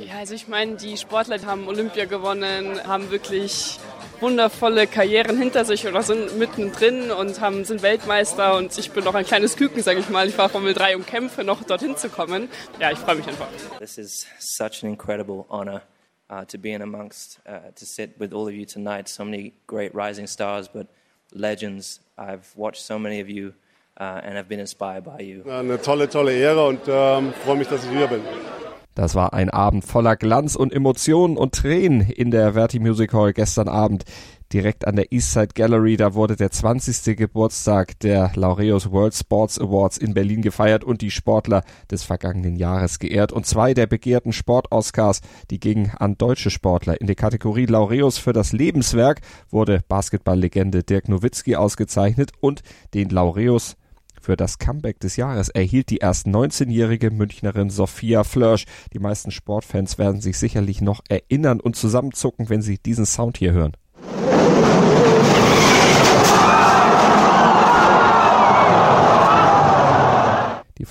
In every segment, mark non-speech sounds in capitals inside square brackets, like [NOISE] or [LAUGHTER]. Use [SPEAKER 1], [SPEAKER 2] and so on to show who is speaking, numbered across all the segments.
[SPEAKER 1] Ja, also ich meine, die Sportler haben Olympia gewonnen, haben wirklich wundervolle Karrieren hinter sich oder sind mittendrin und haben, sind Weltmeister und ich bin noch ein kleines Küken, sage ich mal. Ich war Formel 3 und kämpfe noch dorthin zu kommen. Ja, ich freue mich einfach.
[SPEAKER 2] This is such an incredible honor uh, to be in amongst, uh, to sit with all of you tonight. So many great rising stars, but legends. I've watched so many of you uh, and have been inspired by you.
[SPEAKER 3] Eine tolle, tolle Ehre und ähm, freue mich, dass ich hier bin.
[SPEAKER 4] Das war ein Abend voller Glanz und Emotionen und Tränen in der Verti Music Hall gestern Abend. Direkt an der Eastside Gallery, da wurde der 20. Geburtstag der Laureus World Sports Awards in Berlin gefeiert und die Sportler des vergangenen Jahres geehrt. Und zwei der begehrten Sport-Oscars, die gingen an deutsche Sportler. In der Kategorie Laureus für das Lebenswerk wurde Basketballlegende Dirk Nowitzki ausgezeichnet und den Laureus für das Comeback des Jahres erhielt die erst 19-jährige Münchnerin Sophia Flörsch. Die meisten Sportfans werden sich sicherlich noch erinnern und zusammenzucken, wenn sie diesen Sound hier hören.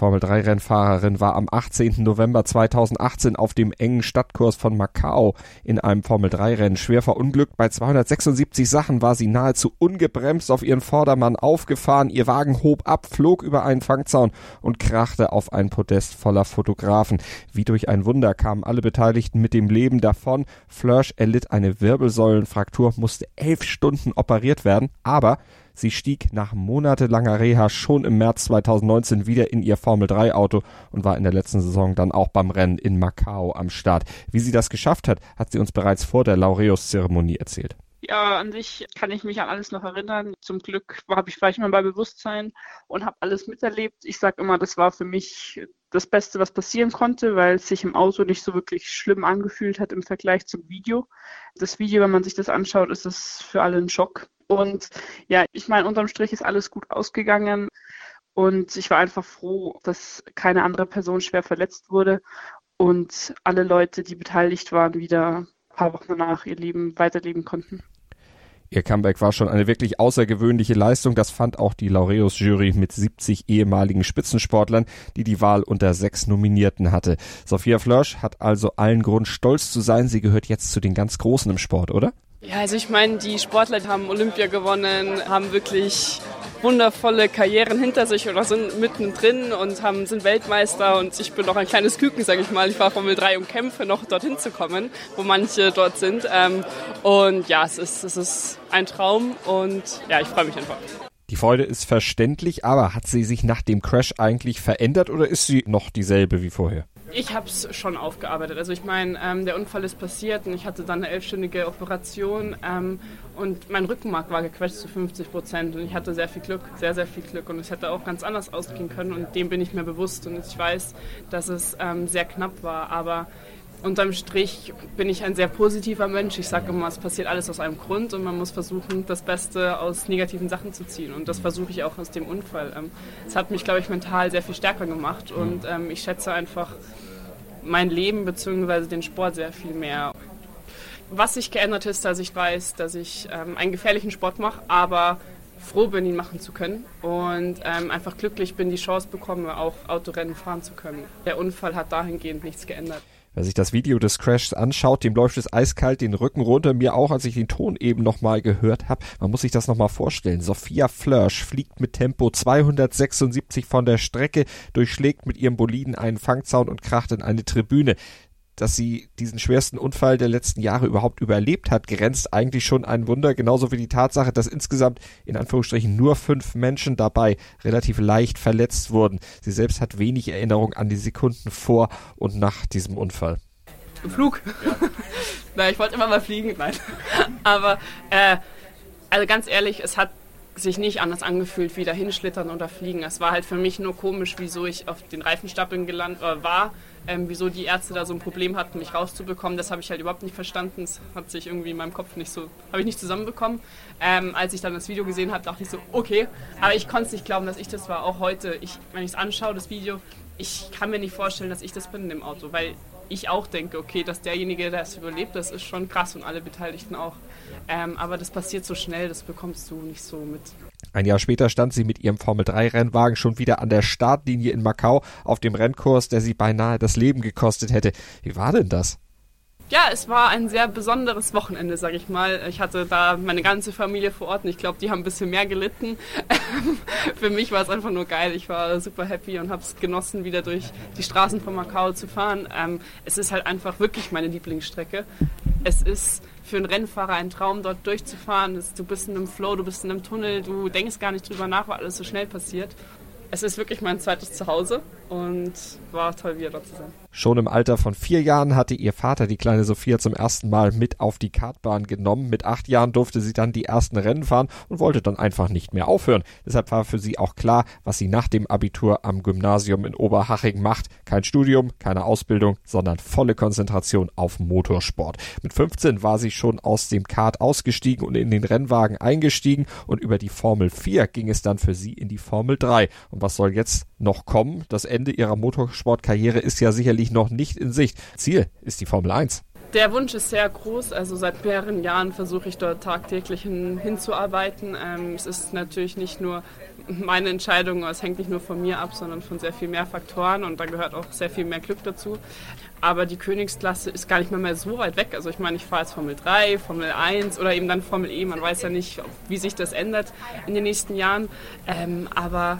[SPEAKER 4] Formel-3-Rennfahrerin war am 18. November 2018 auf dem engen Stadtkurs von Macau in einem Formel-3-Rennen schwer verunglückt. Bei 276 Sachen war sie nahezu ungebremst auf ihren Vordermann aufgefahren. Ihr Wagen hob ab, flog über einen Fangzaun und krachte auf ein Podest voller Fotografen. Wie durch ein Wunder kamen alle Beteiligten mit dem Leben davon. Flörsch erlitt eine Wirbelsäulenfraktur, musste elf Stunden operiert werden, aber Sie stieg nach monatelanger Reha schon im März 2019 wieder in ihr Formel 3 Auto und war in der letzten Saison dann auch beim Rennen in Macau am Start. Wie sie das geschafft hat, hat sie uns bereits vor der Laureus-Zeremonie erzählt.
[SPEAKER 1] Ja, an sich kann ich mich an alles noch erinnern. Zum Glück war ich, ich immer bei Bewusstsein und habe alles miterlebt. Ich sage immer, das war für mich das Beste, was passieren konnte, weil es sich im Auto nicht so wirklich schlimm angefühlt hat im Vergleich zum Video. Das Video, wenn man sich das anschaut, ist das für alle ein Schock. Und ja, ich meine, unterm Strich ist alles gut ausgegangen. Und ich war einfach froh, dass keine andere Person schwer verletzt wurde und alle Leute, die beteiligt waren, wieder ein paar Wochen danach ihr Leben weiterleben konnten.
[SPEAKER 4] Ihr Comeback war schon eine wirklich außergewöhnliche Leistung. Das fand auch die Laureus-Jury mit 70 ehemaligen Spitzensportlern, die die Wahl unter sechs Nominierten hatte. Sophia Flörsch hat also allen Grund, stolz zu sein. Sie gehört jetzt zu den ganz Großen im Sport, oder?
[SPEAKER 1] Ja, also ich meine, die Sportler haben Olympia gewonnen, haben wirklich wundervolle Karrieren hinter sich oder sind mittendrin und haben, sind Weltmeister und ich bin noch ein kleines Küken, sage ich mal. Ich war Formel 3 und kämpfe noch dorthin zu kommen, wo manche dort sind. Ähm, und ja, es ist, es ist ein Traum und ja, ich freue mich einfach.
[SPEAKER 4] Die Freude ist verständlich, aber hat sie sich nach dem Crash eigentlich verändert oder ist sie noch dieselbe wie vorher?
[SPEAKER 1] Ich habe es schon aufgearbeitet. Also ich meine, ähm, der Unfall ist passiert und ich hatte dann eine elfstündige Operation ähm, und mein Rückenmark war gequetscht zu 50 Prozent und ich hatte sehr viel Glück, sehr, sehr viel Glück und es hätte auch ganz anders ausgehen können und dem bin ich mir bewusst und ich weiß, dass es ähm, sehr knapp war, aber unterm Strich bin ich ein sehr positiver Mensch. Ich sage immer, es passiert alles aus einem Grund und man muss versuchen, das Beste aus negativen Sachen zu ziehen. Und das versuche ich auch aus dem Unfall. Ähm, es hat mich, glaube ich, mental sehr viel stärker gemacht und ähm, ich schätze einfach mein Leben bzw. den Sport sehr viel mehr. Was sich geändert ist, dass ich weiß, dass ich ähm, einen gefährlichen Sport mache, aber froh bin, ihn machen zu können und ähm, einfach glücklich bin, die Chance bekomme, auch Autorennen fahren zu können. Der Unfall hat dahingehend nichts geändert.
[SPEAKER 4] Wer sich das Video des Crashs anschaut, dem läuft es eiskalt den Rücken runter. Mir auch, als ich den Ton eben nochmal gehört habe. Man muss sich das nochmal vorstellen. Sophia Flörsch fliegt mit Tempo 276 von der Strecke, durchschlägt mit ihrem Boliden einen Fangzaun und kracht in eine Tribüne dass sie diesen schwersten Unfall der letzten Jahre überhaupt überlebt hat, grenzt eigentlich schon ein Wunder, genauso wie die Tatsache, dass insgesamt in Anführungsstrichen nur fünf Menschen dabei relativ leicht verletzt wurden. Sie selbst hat wenig Erinnerung an die Sekunden vor und nach diesem Unfall.
[SPEAKER 1] Im Flug? [LAUGHS] Ja. Nein, ich wollte immer mal fliegen, nein. [LAUGHS] Aber äh, also ganz ehrlich, es hat sich nicht anders angefühlt wie dahin schlittern oder fliegen. Es war halt für mich nur komisch, wieso ich auf den Reifenstapeln gelandet äh, war, ähm, wieso die Ärzte da so ein Problem hatten, mich rauszubekommen. Das habe ich halt überhaupt nicht verstanden. Das hat sich irgendwie in meinem Kopf nicht so, habe ich nicht zusammenbekommen. Ähm, als ich dann das Video gesehen habe, dachte ich so, okay. Aber ich konnte es nicht glauben, dass ich das war. Auch heute, ich, wenn ich es anschaue, das Video, ich kann mir nicht vorstellen, dass ich das bin in dem Auto, weil ich auch denke, okay, dass derjenige, der es überlebt, das ist schon krass und alle Beteiligten auch. Ähm, aber das passiert so schnell, das bekommst du nicht so mit.
[SPEAKER 4] Ein Jahr später stand sie mit ihrem Formel-3-Rennwagen schon wieder an der Startlinie in Macau auf dem Rennkurs, der sie beinahe das Leben gekostet hätte. Wie war denn das?
[SPEAKER 1] Ja, es war ein sehr besonderes Wochenende, sag ich mal. Ich hatte da meine ganze Familie vor Ort und ich glaube, die haben ein bisschen mehr gelitten. [LAUGHS] Für mich war es einfach nur geil. Ich war super happy und habe es genossen, wieder durch die Straßen von Macau zu fahren. Ähm, es ist halt einfach wirklich meine Lieblingsstrecke. Es ist für einen Rennfahrer ein Traum, dort durchzufahren. Du bist in einem Flow, du bist in einem Tunnel, du denkst gar nicht drüber nach, weil alles so schnell passiert. Es ist wirklich mein zweites Zuhause und war toll, wieder dort zu sein.
[SPEAKER 4] Schon im Alter von vier Jahren hatte ihr Vater die kleine Sophia zum ersten Mal mit auf die Kartbahn genommen. Mit acht Jahren durfte sie dann die ersten Rennen fahren und wollte dann einfach nicht mehr aufhören. Deshalb war für sie auch klar, was sie nach dem Abitur am Gymnasium in Oberhaching macht. Kein Studium, keine Ausbildung, sondern volle Konzentration auf Motorsport. Mit 15 war sie schon aus dem Kart ausgestiegen und in den Rennwagen eingestiegen und über die Formel 4 ging es dann für sie in die Formel 3. Und was soll jetzt noch kommen? Das Ende ihrer Motorsportkarriere ist ja sicherlich noch nicht in Sicht. Ziel ist die Formel 1.
[SPEAKER 1] Der Wunsch ist sehr groß. Also seit mehreren Jahren versuche ich dort tagtäglich hin, hinzuarbeiten. Ähm, es ist natürlich nicht nur meine Entscheidung, es hängt nicht nur von mir ab, sondern von sehr viel mehr Faktoren und da gehört auch sehr viel mehr Glück dazu. Aber die Königsklasse ist gar nicht mehr, mehr so weit weg. Also ich meine, ich fahre jetzt Formel 3, Formel 1 oder eben dann Formel E. Man weiß ja nicht, wie sich das ändert in den nächsten Jahren. Ähm, aber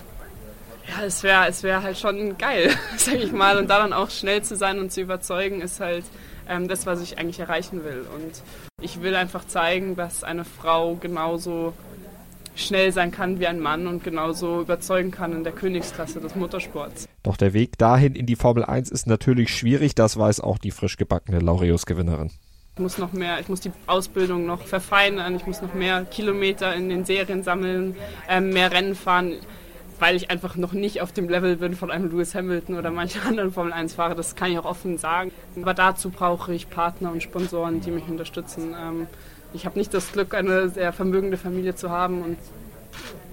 [SPEAKER 1] ja, es wäre es wär halt schon geil, [LAUGHS] sag ich mal. Und da dann auch schnell zu sein und zu überzeugen, ist halt ähm, das, was ich eigentlich erreichen will. Und ich will einfach zeigen, dass eine Frau genauso schnell sein kann wie ein Mann und genauso überzeugen kann in der Königsklasse des Motorsports.
[SPEAKER 4] Doch der Weg dahin in die Formel 1 ist natürlich schwierig, das weiß auch die frisch gebackene Laureus-Gewinnerin.
[SPEAKER 1] Ich muss noch mehr, ich muss die Ausbildung noch verfeinern, ich muss noch mehr Kilometer in den Serien sammeln, ähm, mehr Rennen fahren weil ich einfach noch nicht auf dem Level bin von einem Lewis Hamilton oder manchen anderen Formel 1-Fahrer. Das kann ich auch offen sagen. Aber dazu brauche ich Partner und Sponsoren, die mich unterstützen. Ähm, ich habe nicht das Glück, eine sehr vermögende Familie zu haben und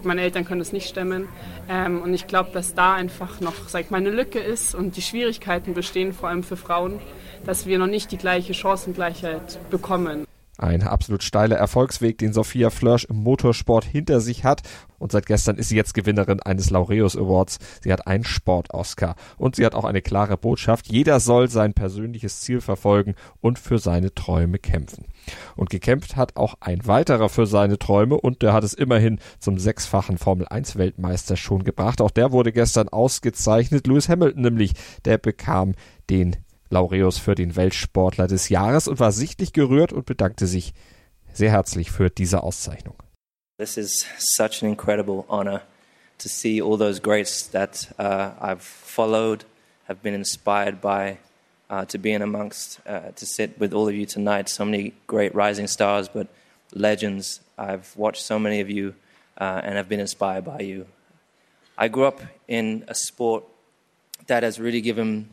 [SPEAKER 1] meine Eltern können es nicht stemmen. Ähm, und ich glaube, dass da einfach noch, sag ich mal, eine Lücke ist und die Schwierigkeiten bestehen, vor allem für Frauen, dass wir noch nicht die gleiche Chancengleichheit bekommen.
[SPEAKER 4] Ein absolut steiler Erfolgsweg, den Sophia Flörsch im Motorsport hinter sich hat. Und seit gestern ist sie jetzt Gewinnerin eines Laureus Awards. Sie hat einen Sport-Oscar. Und sie hat auch eine klare Botschaft. Jeder soll sein persönliches Ziel verfolgen und für seine Träume kämpfen. Und gekämpft hat auch ein weiterer für seine Träume und der hat es immerhin zum sechsfachen Formel 1 Weltmeister schon gebracht. Auch der wurde gestern ausgezeichnet. Lewis Hamilton nämlich, der bekam den Laureus für den Weltsportler des Jahres und war sichtlich gerührt und bedankte sich sehr herzlich für diese Auszeichnung.
[SPEAKER 2] This is such an incredible honor to see all those greats that uh, I've followed, have been inspired by, uh, to be in amongst, uh, to sit with all of you tonight. So many great rising stars, but legends. I've watched so many of you uh, and have been inspired by you. I grew up in a sport that has really given.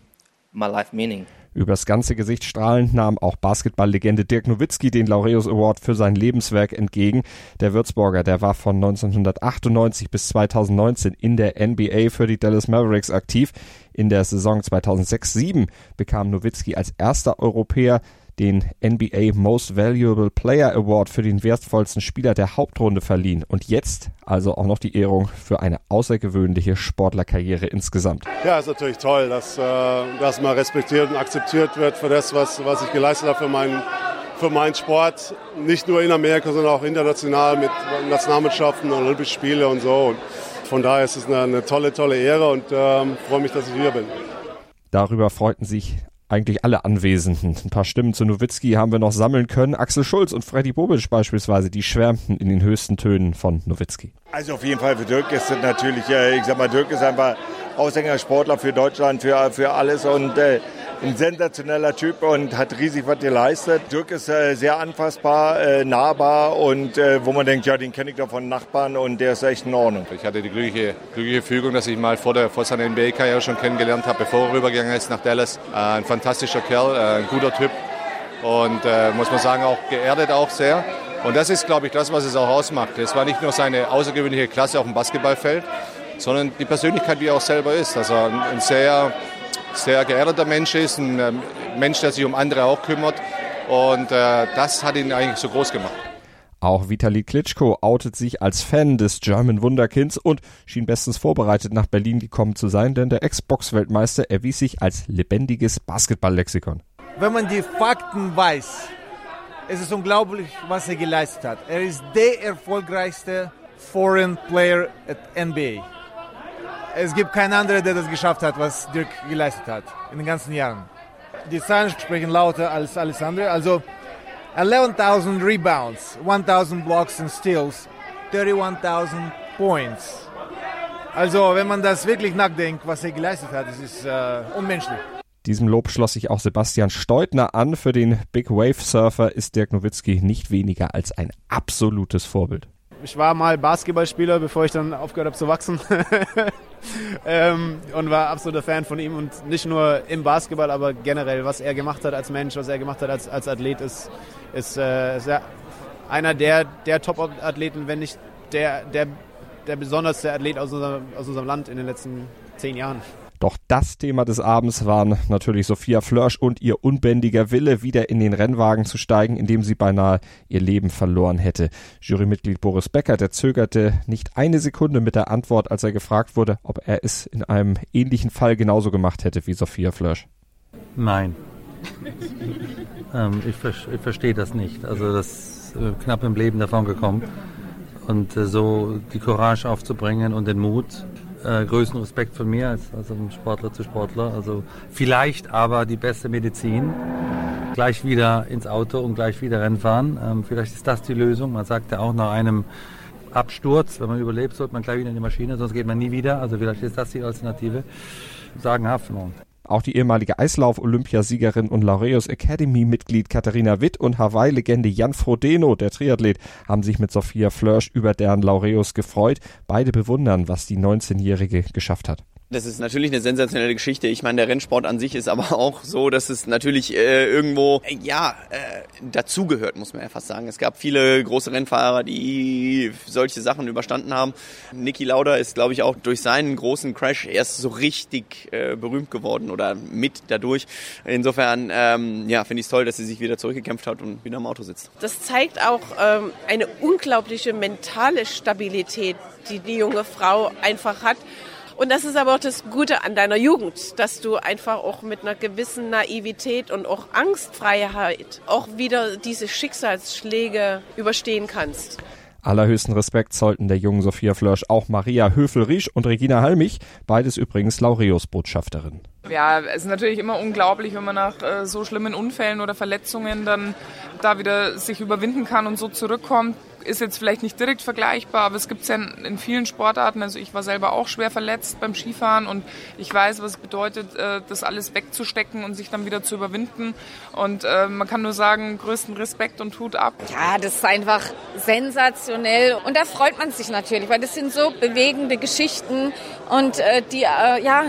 [SPEAKER 4] Übers ganze Gesicht strahlend nahm auch Basketballlegende Dirk Nowitzki den Laureus Award für sein Lebenswerk entgegen. Der Würzburger, der war von 1998 bis 2019 in der NBA für die Dallas Mavericks aktiv. In der Saison 2006-07 bekam Nowitzki als erster Europäer den NBA Most Valuable Player Award für den wertvollsten Spieler der Hauptrunde verliehen und jetzt also auch noch die Ehrung für eine außergewöhnliche Sportlerkarriere insgesamt.
[SPEAKER 3] Ja, ist natürlich toll, dass, äh, dass man respektiert und akzeptiert wird für das, was, was ich geleistet habe für meinen für meinen Sport, nicht nur in Amerika, sondern auch international mit Nationalmannschaften, Olympischen Spiele und so. Und von daher ist es eine, eine tolle, tolle Ehre und ähm, freue mich, dass ich hier bin.
[SPEAKER 4] Darüber freuten sich eigentlich alle Anwesenden. Ein paar Stimmen zu Nowitzki haben wir noch sammeln können. Axel Schulz und Freddy Bobic beispielsweise, die schwärmten in den höchsten Tönen von Nowitzki.
[SPEAKER 5] Also auf jeden Fall für Dirk ist das natürlich, ich sag mal, Dirk ist einfach Aushängersportler für Deutschland, für, für alles und äh, ein sensationeller Typ und hat riesig was geleistet. Dirk ist äh, sehr anfassbar, äh, nahbar und äh, wo man denkt, ja, den kenne ich doch von Nachbarn und der ist echt in Ordnung.
[SPEAKER 6] Ich hatte die glückliche, glückliche Fügung, dass ich mal vor, der, vor seiner NBA-Karriere schon kennengelernt habe, bevor er rübergegangen ist nach Dallas. Äh, ein fantastischer Kerl, äh, ein guter Typ und äh, muss man sagen, auch geerdet auch sehr. Und das ist, glaube ich, das, was es auch ausmacht. Es war nicht nur seine außergewöhnliche Klasse auf dem Basketballfeld, sondern die Persönlichkeit, wie er auch selber ist. Also ein sehr, sehr geerdeter Mensch ist, ein ähm, Mensch, der sich um andere auch kümmert. Und äh, das hat ihn eigentlich so groß gemacht.
[SPEAKER 4] Auch Vitali Klitschko outet sich als Fan des German Wunderkinds und schien bestens vorbereitet nach Berlin gekommen zu sein, denn der Ex-Box-Weltmeister erwies sich als lebendiges Basketballlexikon.
[SPEAKER 7] Wenn man die Fakten weiß, es ist unglaublich, was er geleistet hat. Er ist der erfolgreichste Foreign Player at NBA. Es gibt keinen anderen, der das geschafft hat, was Dirk geleistet hat in den ganzen Jahren. Die Zahlen sprechen lauter als alles andere. Also 11.000 Rebounds, 1.000 Blocks and Steals, 31.000 Points. Also wenn man das wirklich nachdenkt, was er geleistet hat, das ist äh, unmenschlich.
[SPEAKER 4] Diesem Lob schloss sich auch Sebastian Steutner an. Für den Big Wave Surfer ist Dirk Nowitzki nicht weniger als ein absolutes Vorbild.
[SPEAKER 8] Ich war mal Basketballspieler, bevor ich dann aufgehört habe zu wachsen. [LAUGHS] ähm, und war absoluter Fan von ihm und nicht nur im Basketball, aber generell, was er gemacht hat als Mensch, was er gemacht hat als, als Athlet, ist, ist, äh, ist einer der, der Top-Athleten, wenn nicht der, der, der besonderste Athlet aus unserem, aus unserem Land in den letzten zehn Jahren.
[SPEAKER 4] Doch das Thema des Abends waren natürlich Sophia Flörsch und ihr unbändiger Wille, wieder in den Rennwagen zu steigen, indem sie beinahe ihr Leben verloren hätte. Jurymitglied Boris Becker, der zögerte nicht eine Sekunde mit der Antwort, als er gefragt wurde, ob er es in einem ähnlichen Fall genauso gemacht hätte wie Sophia Flörsch.
[SPEAKER 9] Nein. [LAUGHS] ähm, ich, ich verstehe das nicht. Also das äh, knapp im Leben davon gekommen. Und äh, so die Courage aufzubringen und den Mut, äh, größten Respekt von mir als, als Sportler zu Sportler. Also vielleicht aber die beste Medizin. Gleich wieder ins Auto und gleich wieder Rennen fahren. Ähm, vielleicht ist das die Lösung. Man sagt ja auch nach einem Absturz, wenn man überlebt, sollte man gleich wieder in die Maschine, sonst geht man nie wieder. Also vielleicht ist das die Alternative. Sagenhaft.
[SPEAKER 4] Auch die ehemalige Eislauf-Olympiasiegerin und Laureus Academy-Mitglied Katharina Witt und Hawaii-Legende Jan Frodeno, der Triathlet, haben sich mit Sophia Flörsch über deren Laureus gefreut. Beide bewundern, was die 19-Jährige geschafft hat.
[SPEAKER 10] Das ist natürlich eine sensationelle Geschichte. Ich meine, der Rennsport an sich ist aber [LAUGHS] auch so, dass es natürlich äh, irgendwo, äh, ja, äh, dazugehört, muss man ja fast sagen. Es gab viele große Rennfahrer, die solche Sachen überstanden haben. Niki Lauda ist, glaube ich, auch durch seinen großen Crash erst so richtig äh, berühmt geworden oder mit dadurch. Insofern, ähm, ja, finde ich es toll, dass sie sich wieder zurückgekämpft hat und wieder im Auto sitzt.
[SPEAKER 11] Das zeigt auch ähm, eine unglaubliche mentale Stabilität, die die junge Frau einfach hat. Und das ist aber auch das Gute an deiner Jugend, dass du einfach auch mit einer gewissen Naivität und auch Angstfreiheit auch wieder diese Schicksalsschläge überstehen kannst.
[SPEAKER 4] Allerhöchsten Respekt zollten der jungen Sophia Flörsch auch Maria Höfel-Riesch und Regina Halmich, beides übrigens Laureus-Botschafterin.
[SPEAKER 12] Ja, es ist natürlich immer unglaublich, wenn man nach äh, so schlimmen Unfällen oder Verletzungen dann da wieder sich überwinden kann und so zurückkommt ist jetzt vielleicht nicht direkt vergleichbar, aber es gibt es ja in, vielen Sportarten. Also ich war selber auch schwer verletzt beim Skifahren und ich weiß, was es bedeutet, äh, das alles wegzustecken und sich dann wieder zu überwinden. Und äh, man kann nur sagen, größten Respekt und Hut ab.
[SPEAKER 13] Ja, das ist einfach sensationell und da freut man sich natürlich, weil das sind so bewegende Geschichten und äh, die, äh, ja,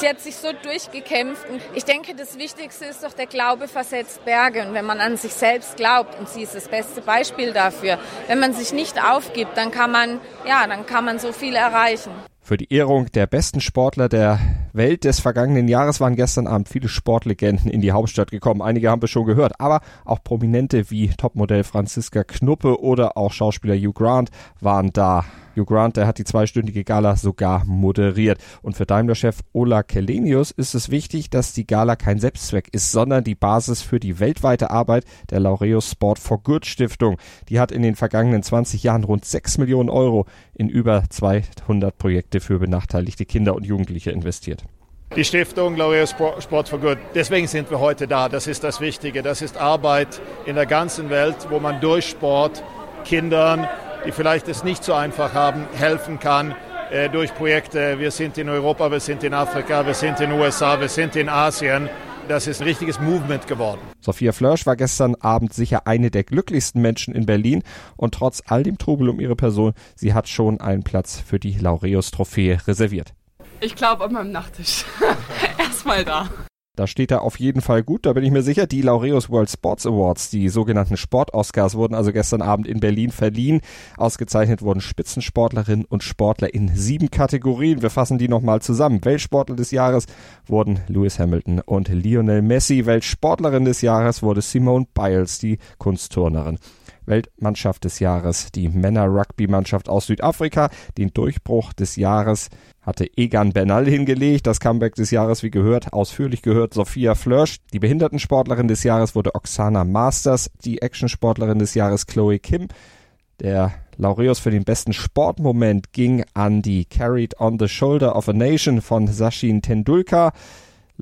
[SPEAKER 13] sie hat sich so durchgekämpft. Und ich denke, das Wichtigste ist doch, der Glaube versetzt Berge. Und wenn man an sich selbst glaubt, und sie ist das beste Beispiel dafür, wenn man sich nicht aufgibt, dann kann man, ja, dann kann man so viel erreichen.
[SPEAKER 4] Für die Ehrung der besten Sportler der Welt des vergangenen Jahres waren gestern Abend viele Sportlegenden in die Hauptstadt gekommen. Einige haben wir schon gehört, aber auch Prominente wie Topmodell Franziska Knuppe oder auch Schauspieler Hugh Grant waren da. Hugh Grant, der hat die zweistündige Gala sogar moderiert. Und für Daimler-Chef Ola Kelenius ist es wichtig, dass die Gala kein Selbstzweck ist, sondern die Basis für die weltweite Arbeit der Laureus Sport for Good Stiftung. Die hat in den vergangenen 20 Jahren rund 6 Millionen Euro in über 200 Projekte für benachteiligte Kinder und Jugendliche investiert.
[SPEAKER 14] Die Stiftung Laureus Sport for Good. Deswegen sind wir heute da. Das ist das Wichtige. Das ist Arbeit in der ganzen Welt, wo man durch Sport Kindern die vielleicht es nicht so einfach haben, helfen kann, äh, durch Projekte. Wir sind in Europa, wir sind in Afrika, wir sind in den USA, wir sind in Asien. Das ist ein richtiges Movement geworden.
[SPEAKER 4] Sophia Flörsch war gestern Abend sicher eine der glücklichsten Menschen in Berlin und trotz all dem Trubel um ihre Person, sie hat schon einen Platz für die Laureus-Trophäe reserviert.
[SPEAKER 1] Ich glaube an meinem Nachttisch. [LAUGHS] Erstmal da.
[SPEAKER 4] Da steht er auf jeden Fall gut, da bin ich mir sicher. Die Laureus World Sports Awards, die sogenannten Sport-Oscars, wurden also gestern Abend in Berlin verliehen. Ausgezeichnet wurden Spitzensportlerinnen und Sportler in sieben Kategorien. Wir fassen die nochmal zusammen. Weltsportler des Jahres wurden Lewis Hamilton und Lionel Messi. Weltsportlerin des Jahres wurde Simone Biles, die Kunstturnerin. Weltmannschaft des Jahres, die Männer-Rugby-Mannschaft aus Südafrika. Den Durchbruch des Jahres hatte Egan Bernal hingelegt. Das Comeback des Jahres, wie gehört, ausführlich gehört, Sophia Flörsch. Die Behindertensportlerin des Jahres wurde Oksana Masters. Die Actionsportlerin des Jahres Chloe Kim. Der Laureus für den besten Sportmoment ging an die Carried on the Shoulder of a Nation von Sachin Tendulkar.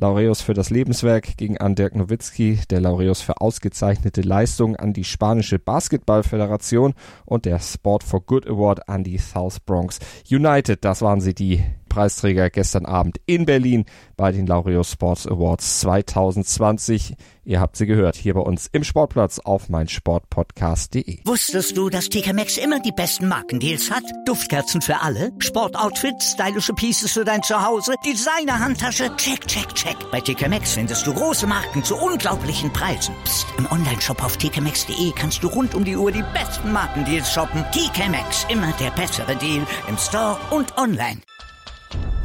[SPEAKER 4] Laureus für das Lebenswerk ging an Dirk Nowitzki, der Laureus für ausgezeichnete Leistung an die spanische Basketballföderation und der Sport for Good Award an die South Bronx United. Das waren sie, die Preisträger gestern Abend in Berlin bei den Laureus Sports Awards 2020. Ihr habt sie gehört hier bei uns im Sportplatz auf meinsportpodcast.de.
[SPEAKER 15] Wusstest du, dass TK Maxx immer die besten Markendeals hat? Duftkerzen für alle, Sportoutfits, stylische Pieces für dein Zuhause, Designer-Handtasche, check, check, check. Bei TK Maxx findest du große Marken zu unglaublichen Preisen. Psst. im Onlineshop auf tkmaxx.de kannst du rund um die Uhr die besten Markendeals shoppen. TK Maxx, immer der bessere Deal im Store und online.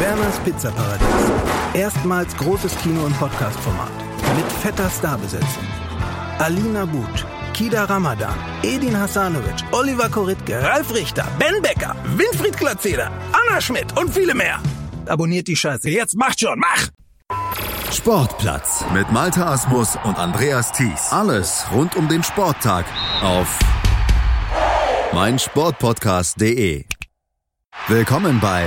[SPEAKER 16] Werners Pizzaparadies. Erstmals großes Kino- und Podcast-Format. Mit fetter Starbesetzung. Alina But, Kida Ramadan, Edin Hasanovic, Oliver Koritke, Ralf Richter, Ben Becker, Winfried Glatzeder, Anna Schmidt und viele mehr. Abonniert die Scheiße. Jetzt macht schon, mach!
[SPEAKER 17] Sportplatz mit Malta Asmus und Andreas Thies. Alles rund um den Sporttag auf meinsportpodcast.de. Willkommen bei